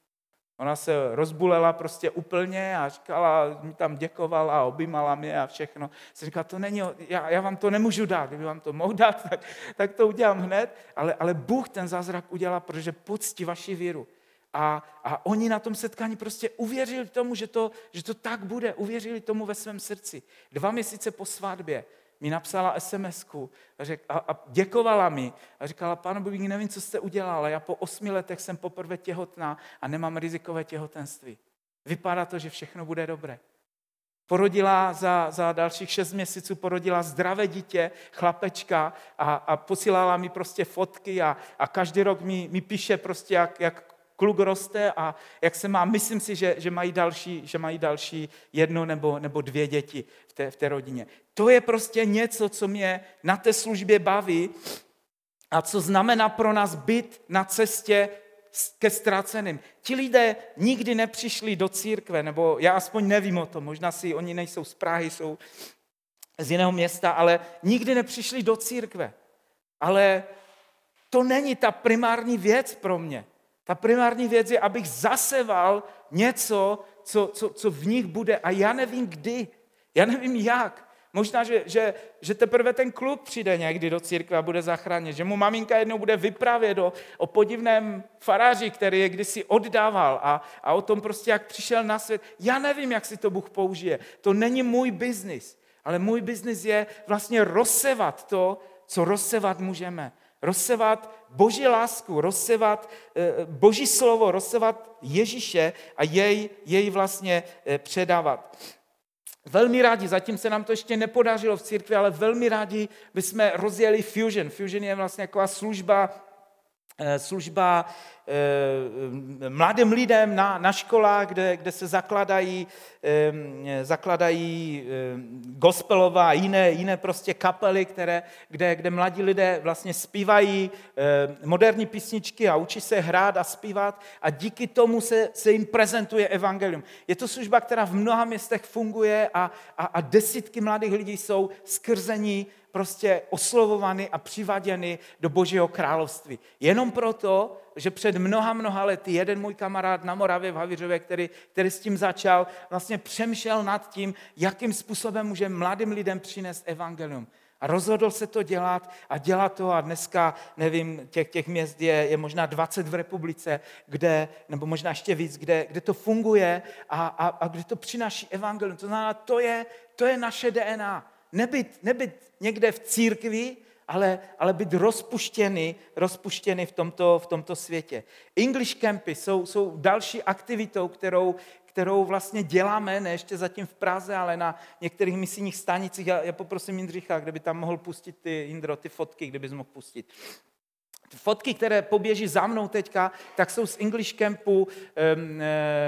Ona se rozbulela prostě úplně a říkala, mi tam děkovala a objímala mě a všechno. Jsem říkala, to není, já, já vám to nemůžu dát, kdyby vám to mohl dát, tak, tak to udělám hned, ale, ale Bůh ten zázrak udělá, protože poctí vaši víru. A, a oni na tom setkání prostě uvěřili tomu, že to, že to tak bude, uvěřili tomu ve svém srdci. Dva měsíce po svatbě mi napsala sms a, a, děkovala mi a říkala, pane Bůh, nevím, co jste udělal, ale já po osmi letech jsem poprvé těhotná a nemám rizikové těhotenství. Vypadá to, že všechno bude dobré. Porodila za, za dalších šest měsíců, porodila zdravé dítě, chlapečka a, a posílala mi prostě fotky a, a každý rok mi, mi píše prostě, jak, jak kluk roste a jak se má. Myslím si, že, že, mají, další, že mají další jedno nebo, nebo dvě děti v té, v té rodině. To je prostě něco, co mě na té službě baví a co znamená pro nás být na cestě ke ztraceným. Ti lidé nikdy nepřišli do církve, nebo já aspoň nevím o tom, možná si oni nejsou z Prahy, jsou z jiného města, ale nikdy nepřišli do církve. Ale to není ta primární věc pro mě. Ta primární věc je, abych zaseval něco, co, co, co v nich bude a já nevím kdy, já nevím jak. Možná, že, že, že teprve ten kluk přijde někdy do církve a bude zachráněn, že mu maminka jednou bude vyprávět o, o podivném faráři, který je kdysi oddával a, a o tom prostě, jak přišel na svět. Já nevím, jak si to Bůh použije. To není můj biznis, ale můj biznis je vlastně rozsevat to, co rozsevat můžeme. Rozsevat boží lásku, rozsevat eh, boží slovo, rozsevat Ježíše a jej, jej vlastně eh, předávat. Velmi rádi, zatím se nám to ještě nepodařilo v církvi, ale velmi rádi bychom rozjeli Fusion. Fusion je vlastně taková služba, služba Eh, mladým lidem na, na školách, kde, kde se zakladají, zakladají gospelová a jiné, jiné prostě kapely, které, kde, kde mladí lidé vlastně zpívají moderní písničky a učí se hrát a zpívat a díky tomu se, se jim prezentuje evangelium. Je to služba, která v mnoha městech funguje a, a, a desítky mladých lidí jsou skrzení prostě oslovovány a přivaděny do Božího království. Jenom proto, že před mnoha, mnoha lety jeden můj kamarád na Moravě v Havířově, který, který s tím začal, vlastně přemšel nad tím, jakým způsobem může mladým lidem přinést evangelium. A rozhodl se to dělat a dělá to a dneska, nevím, těch, těch měst je, je možná 20 v republice, kde, nebo možná ještě víc, kde, kde to funguje a, a, a kde to přináší evangelium. To znamená, to je, to je naše DNA. Nebyt, nebyt někde v církvi, ale, ale být rozpuštěny, rozpuštěny v tomto, v tomto světě. English campy jsou, jsou další aktivitou, kterou, kterou vlastně děláme, ne ještě zatím v Praze, ale na některých misijních stanicích. Já, já poprosím Jindřicha, kdyby tam mohl pustit ty, Indro, ty fotky, kdybys mohl pustit fotky, které poběží za mnou teďka, tak jsou z English Campu e,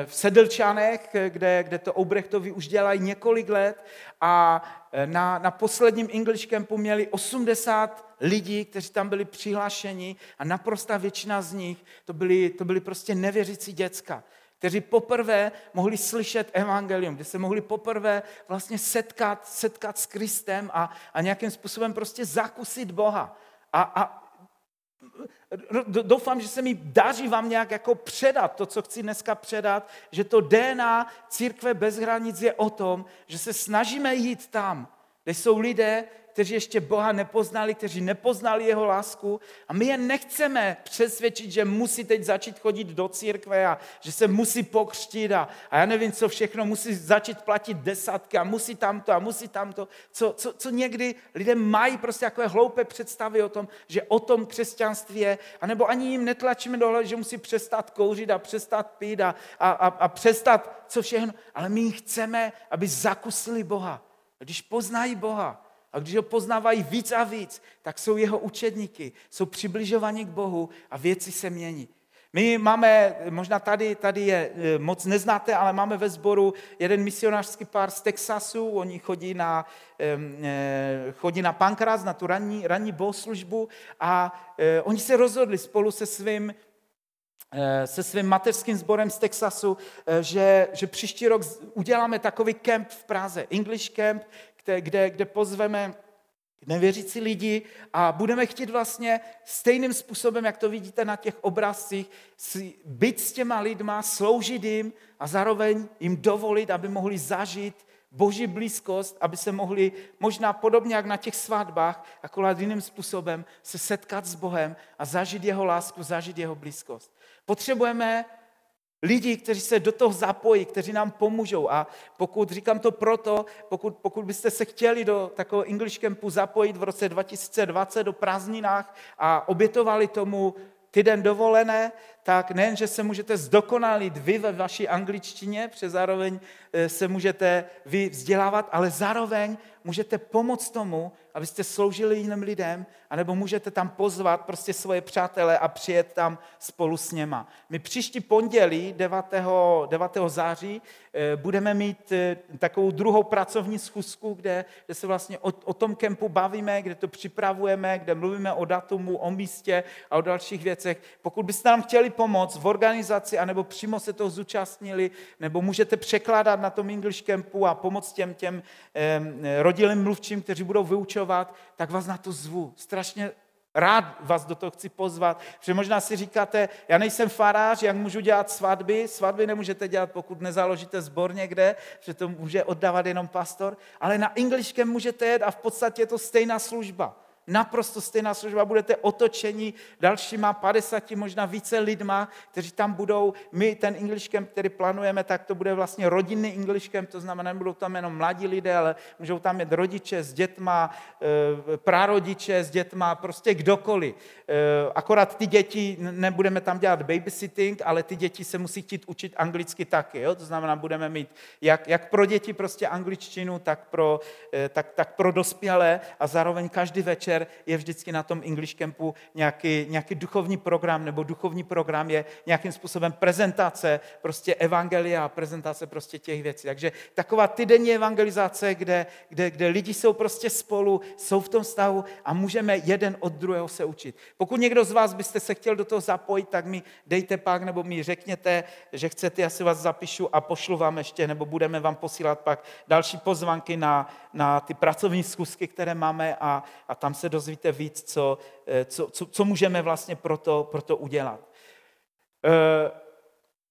v Sedlčanech, kde, kde to Obrechtovi už dělají několik let a e, na, na posledním English Campu měli 80 lidí, kteří tam byli přihlášeni a naprosta většina z nich to byly, to byly prostě nevěřící děcka kteří poprvé mohli slyšet evangelium, kde se mohli poprvé vlastně setkat, setkat s Kristem a, a nějakým způsobem prostě zakusit Boha. A, a doufám, že se mi daří vám nějak jako předat to, co chci dneska předat, že to DNA církve bez hranic je o tom, že se snažíme jít tam, kde jsou lidé, kteří ještě Boha nepoznali, kteří nepoznali jeho lásku. A my je nechceme přesvědčit, že musí teď začít chodit do církve a že se musí pokřtít a, a já nevím, co všechno, musí začít platit desatky a musí tamto a musí tamto, co, co, co někdy lidé mají prostě takové hloupé představy o tom, že o tom křesťanství je, anebo ani jim netlačíme do že musí přestat kouřit a přestat pít a, a, a, a přestat co všechno, ale my chceme, aby zakusili Boha. Když poznají Boha, a když ho poznávají víc a víc, tak jsou jeho učedníky, jsou přibližovaní k Bohu a věci se mění. My máme, možná tady, tady je, e, moc neznáte, ale máme ve sboru jeden misionářský pár z Texasu, oni chodí na, e, chodí na Pankras, na tu ranní, ranní bohoslužbu a e, oni se rozhodli spolu se svým se svým mateřským sborem z Texasu, že, že příští rok uděláme takový kemp v Praze, English camp, kde, kde pozveme nevěřící lidi a budeme chtít vlastně stejným způsobem, jak to vidíte na těch obrazcích, být s těma lidma, sloužit jim a zároveň jim dovolit, aby mohli zažít boží blízkost, aby se mohli možná podobně jak na těch svatbách, akorát jiným způsobem se setkat s Bohem a zažít jeho lásku, zažít jeho blízkost. Potřebujeme Lidi, kteří se do toho zapojí, kteří nám pomůžou. A pokud, říkám to proto, pokud, pokud byste se chtěli do takového English Campu zapojit v roce 2020 do prázdninách a obětovali tomu týden dovolené, tak nejen, že se můžete zdokonalit vy ve vaší angličtině, přes zároveň eh, se můžete vy vzdělávat, ale zároveň můžete pomoct tomu, abyste sloužili jiným lidem, anebo můžete tam pozvat prostě svoje přátele a přijet tam spolu s něma. My příští pondělí 9. 9. září eh, budeme mít eh, takovou druhou pracovní schůzku, kde, kde se vlastně o, o tom kempu bavíme, kde to připravujeme, kde mluvíme o datumu, o místě a o dalších věcech. Pokud byste nám chtěli pomoct v organizaci, anebo přímo se toho zúčastnili, nebo můžete překládat na tom English Campu a pomoct těm, těm eh, rodilým mluvčím, kteří budou vyučovat, tak vás na to zvu. Strašně rád vás do toho chci pozvat, protože možná si říkáte, já nejsem farář, jak můžu dělat svatby, svatby nemůžete dělat, pokud nezaložíte zbor někde, že to může oddávat jenom pastor, ale na Camp můžete jet a v podstatě je to stejná služba naprosto stejná služba, budete otočeni dalšíma 50, možná více lidma, kteří tam budou. My ten English Camp, který plánujeme, tak to bude vlastně rodinný English Camp, to znamená, nebudou tam jenom mladí lidé, ale můžou tam mít rodiče s dětma, eh, prarodiče s dětma, prostě kdokoliv. Eh, akorát ty děti, nebudeme tam dělat babysitting, ale ty děti se musí chtít učit anglicky taky. Jo? To znamená, budeme mít jak, jak pro děti prostě angličtinu, tak pro, eh, tak, tak pro dospělé a zároveň každý večer večer je vždycky na tom English Campu nějaký, nějaký duchovní program, nebo duchovní program je nějakým způsobem prezentace prostě evangelia, prezentace prostě těch věcí. Takže taková týdenní evangelizace, kde, kde, kde lidi jsou prostě spolu, jsou v tom stavu a můžeme jeden od druhého se učit. Pokud někdo z vás byste se chtěl do toho zapojit, tak mi dejte pak, nebo mi řekněte, že chcete, já si vás zapíšu a pošlu vám ještě, nebo budeme vám posílat pak další pozvanky na, na ty pracovní zkusky, které máme a, a tam se se dozvíte víc, co, eh, co, co, co můžeme vlastně pro to, pro to udělat. Eh,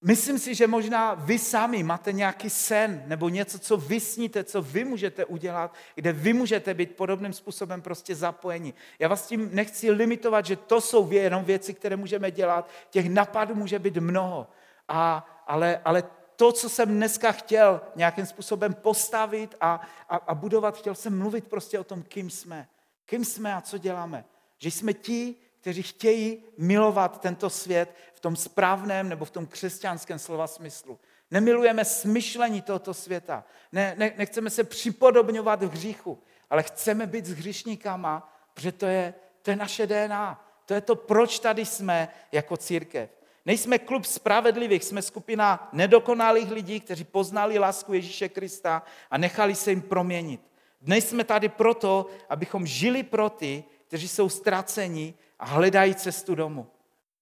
myslím si, že možná vy sami máte nějaký sen nebo něco, co vy sníte, co vy můžete udělat, kde vy můžete být podobným způsobem prostě zapojeni. Já vás tím nechci limitovat, že to jsou jenom věci, které můžeme dělat. Těch napadů může být mnoho. A, ale, ale to, co jsem dneska chtěl nějakým způsobem postavit a, a, a budovat, chtěl jsem mluvit prostě o tom, kým jsme. Kým jsme a co děláme? Že jsme ti, kteří chtějí milovat tento svět v tom správném nebo v tom křesťanském slova smyslu. Nemilujeme smyšlení tohoto světa. Ne, ne, nechceme se připodobňovat v hříchu, ale chceme být s hříšníkama, protože to je, to je naše DNA. To je to, proč tady jsme jako církev. Nejsme klub spravedlivých, jsme skupina nedokonalých lidí, kteří poznali lásku Ježíše Krista a nechali se jim proměnit. Dnes jsme tady proto, abychom žili pro ty, kteří jsou ztraceni a hledají cestu domů.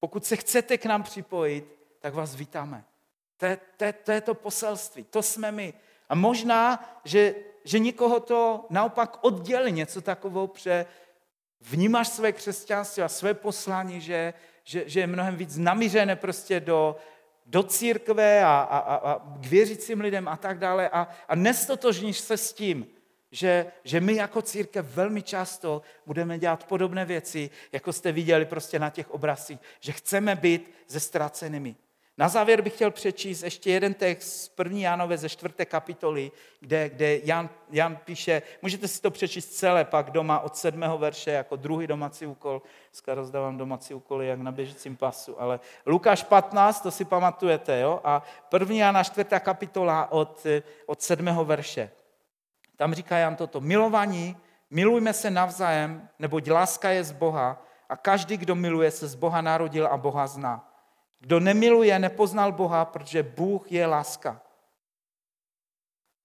Pokud se chcete k nám připojit, tak vás vítáme. To je to, je, to, je to poselství, to jsme my. A možná, že, že nikoho to naopak oddělí něco takového, protože vnímáš své křesťanství a své poslání, že, že, že je mnohem víc namířené prostě do, do církve a, a, a, a k věřícím lidem a tak dále a, a nestotožníš se s tím, že, že my jako církev velmi často budeme dělat podobné věci, jako jste viděli prostě na těch obrazcích, že chceme být ze ztracenými. Na závěr bych chtěl přečíst ještě jeden text z 1. Janové ze 4. kapitoly, kde, kde Jan, Jan píše, můžete si to přečíst celé pak doma od 7. verše jako druhý domácí úkol. Dneska rozdávám domácí úkoly jak na běžícím pasu, ale Lukáš 15, to si pamatujete, jo? A 1. Jana 4. kapitola od, od 7. verše. Tam říká Jan toto, milovaní, milujme se navzájem, neboť láska je z Boha a každý, kdo miluje, se z Boha narodil a Boha zná. Kdo nemiluje, nepoznal Boha, protože Bůh je láska.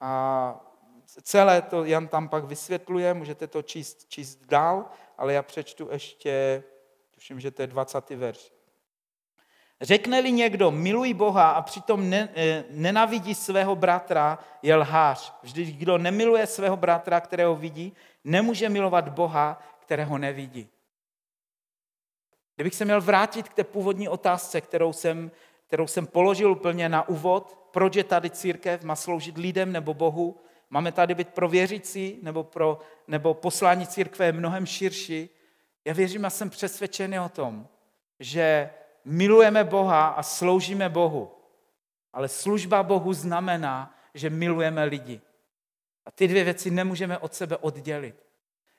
A celé to Jan tam pak vysvětluje, můžete to číst, číst dál, ale já přečtu ještě, tuším, že to je 20. verš. Řekne-li někdo, miluj Boha a přitom ne, e, nenavidí svého bratra, je lhář. Vždyť kdo nemiluje svého bratra, kterého vidí, nemůže milovat Boha, kterého nevidí. Kdybych se měl vrátit k té původní otázce, kterou jsem, kterou jsem položil úplně na úvod, proč je tady církev, má sloužit lidem nebo Bohu, máme tady být pro věřící nebo, pro, nebo poslání církve je mnohem širší. Já věřím a jsem přesvědčený o tom, že milujeme Boha a sloužíme Bohu. Ale služba Bohu znamená, že milujeme lidi. A ty dvě věci nemůžeme od sebe oddělit.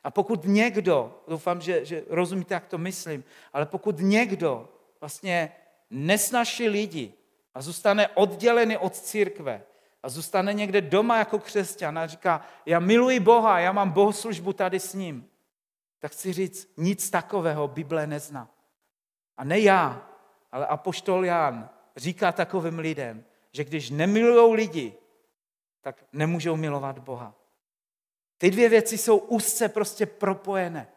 A pokud někdo, doufám, že, že rozumíte, jak to myslím, ale pokud někdo vlastně nesnaší lidi a zůstane oddělený od církve a zůstane někde doma jako křesťan a říká, já miluji Boha, já mám bohoslužbu tady s ním, tak chci říct, nic takového Bible nezná. A ne já, ale apoštol Jan říká takovým lidem, že když nemilují lidi, tak nemůžou milovat Boha. Ty dvě věci jsou úzce prostě propojené.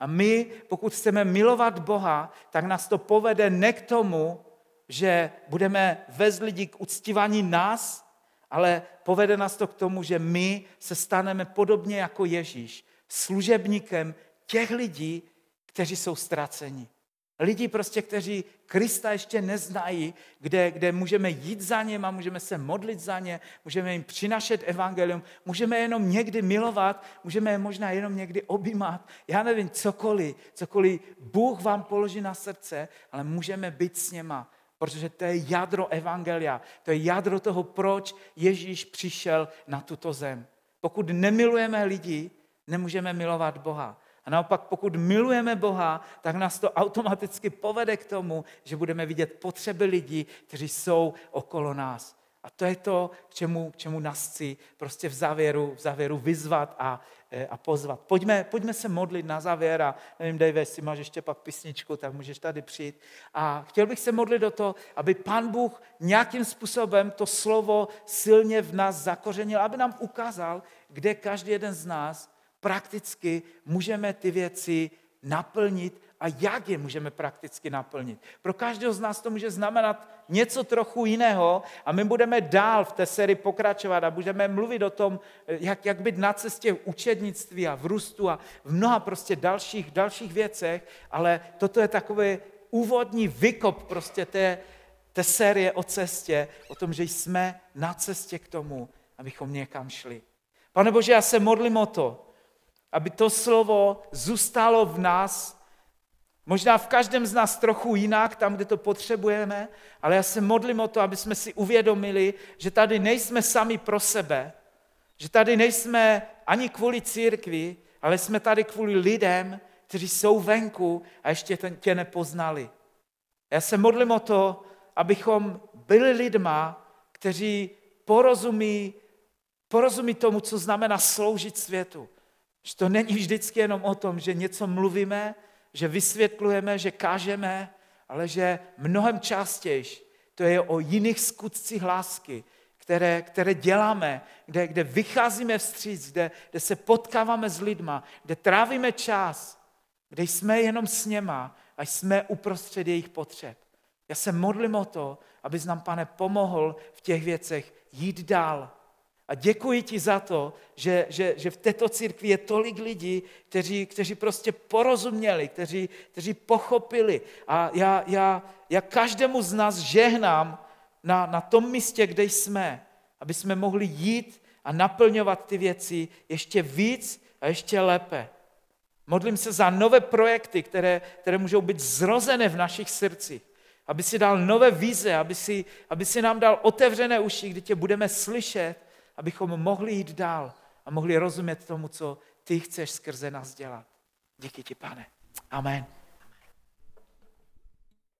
A my, pokud chceme milovat Boha, tak nás to povede ne k tomu, že budeme vést lidi k uctívání nás, ale povede nás to k tomu, že my se staneme podobně jako Ježíš, služebníkem těch lidí, kteří jsou ztraceni. Lidi prostě, kteří Krista ještě neznají, kde, kde můžeme jít za něm a můžeme se modlit za ně, můžeme jim přinašet evangelium, můžeme jenom někdy milovat, můžeme je možná jenom někdy objímat, já nevím, cokoliv, cokoliv Bůh vám položí na srdce, ale můžeme být s něma, protože to je jádro evangelia, to je jádro toho, proč Ježíš přišel na tuto zem. Pokud nemilujeme lidi, nemůžeme milovat Boha. Naopak, pokud milujeme Boha, tak nás to automaticky povede k tomu, že budeme vidět potřeby lidí, kteří jsou okolo nás. A to je to, k čemu, k čemu nás chci prostě v závěru, v závěru vyzvat a, e, a pozvat. Pojďme, pojďme se modlit na závěr a nevím, Dave, jestli máš ještě pak písničku, tak můžeš tady přijít. A chtěl bych se modlit do toho, aby Pan Bůh nějakým způsobem to slovo silně v nás zakořenil, aby nám ukázal, kde každý jeden z nás prakticky můžeme ty věci naplnit a jak je můžeme prakticky naplnit. Pro každého z nás to může znamenat něco trochu jiného a my budeme dál v té sérii pokračovat a budeme mluvit o tom, jak, jak být na cestě v učednictví a v růstu a v mnoha prostě dalších, dalších věcech, ale toto je takový úvodní vykop prostě té, té série o cestě, o tom, že jsme na cestě k tomu, abychom někam šli. Pane Bože, já se modlím o to, aby to slovo zůstalo v nás, možná v každém z nás trochu jinak, tam, kde to potřebujeme, ale já se modlím o to, aby jsme si uvědomili, že tady nejsme sami pro sebe, že tady nejsme ani kvůli církvi, ale jsme tady kvůli lidem, kteří jsou venku a ještě tě nepoznali. Já se modlím o to, abychom byli lidma, kteří porozumí, porozumí tomu, co znamená sloužit světu. Že to není vždycky jenom o tom, že něco mluvíme, že vysvětlujeme, že kážeme, ale že mnohem častěji to je o jiných skutcích lásky, které, které děláme, kde, kde vycházíme vstříc, kde, kde se potkáváme s lidma, kde trávíme čas, kde jsme jenom s něma a jsme uprostřed jejich potřeb. Já se modlím o to, abys nám, pane, pomohl v těch věcech jít dál, a děkuji ti za to, že, že, že v této církvi je tolik lidí, kteří, kteří prostě porozuměli, kteří, kteří pochopili. A já, já, já každému z nás žehnám na, na tom místě, kde jsme, aby jsme mohli jít a naplňovat ty věci ještě víc a ještě lépe. Modlím se za nové projekty, které, které můžou být zrozené v našich srdcích. Aby si dal nové vize, aby si, aby si nám dal otevřené uši, kdy tě budeme slyšet abychom mohli jít dál a mohli rozumět tomu, co ty chceš skrze nás dělat. Díky ti, pane. Amen.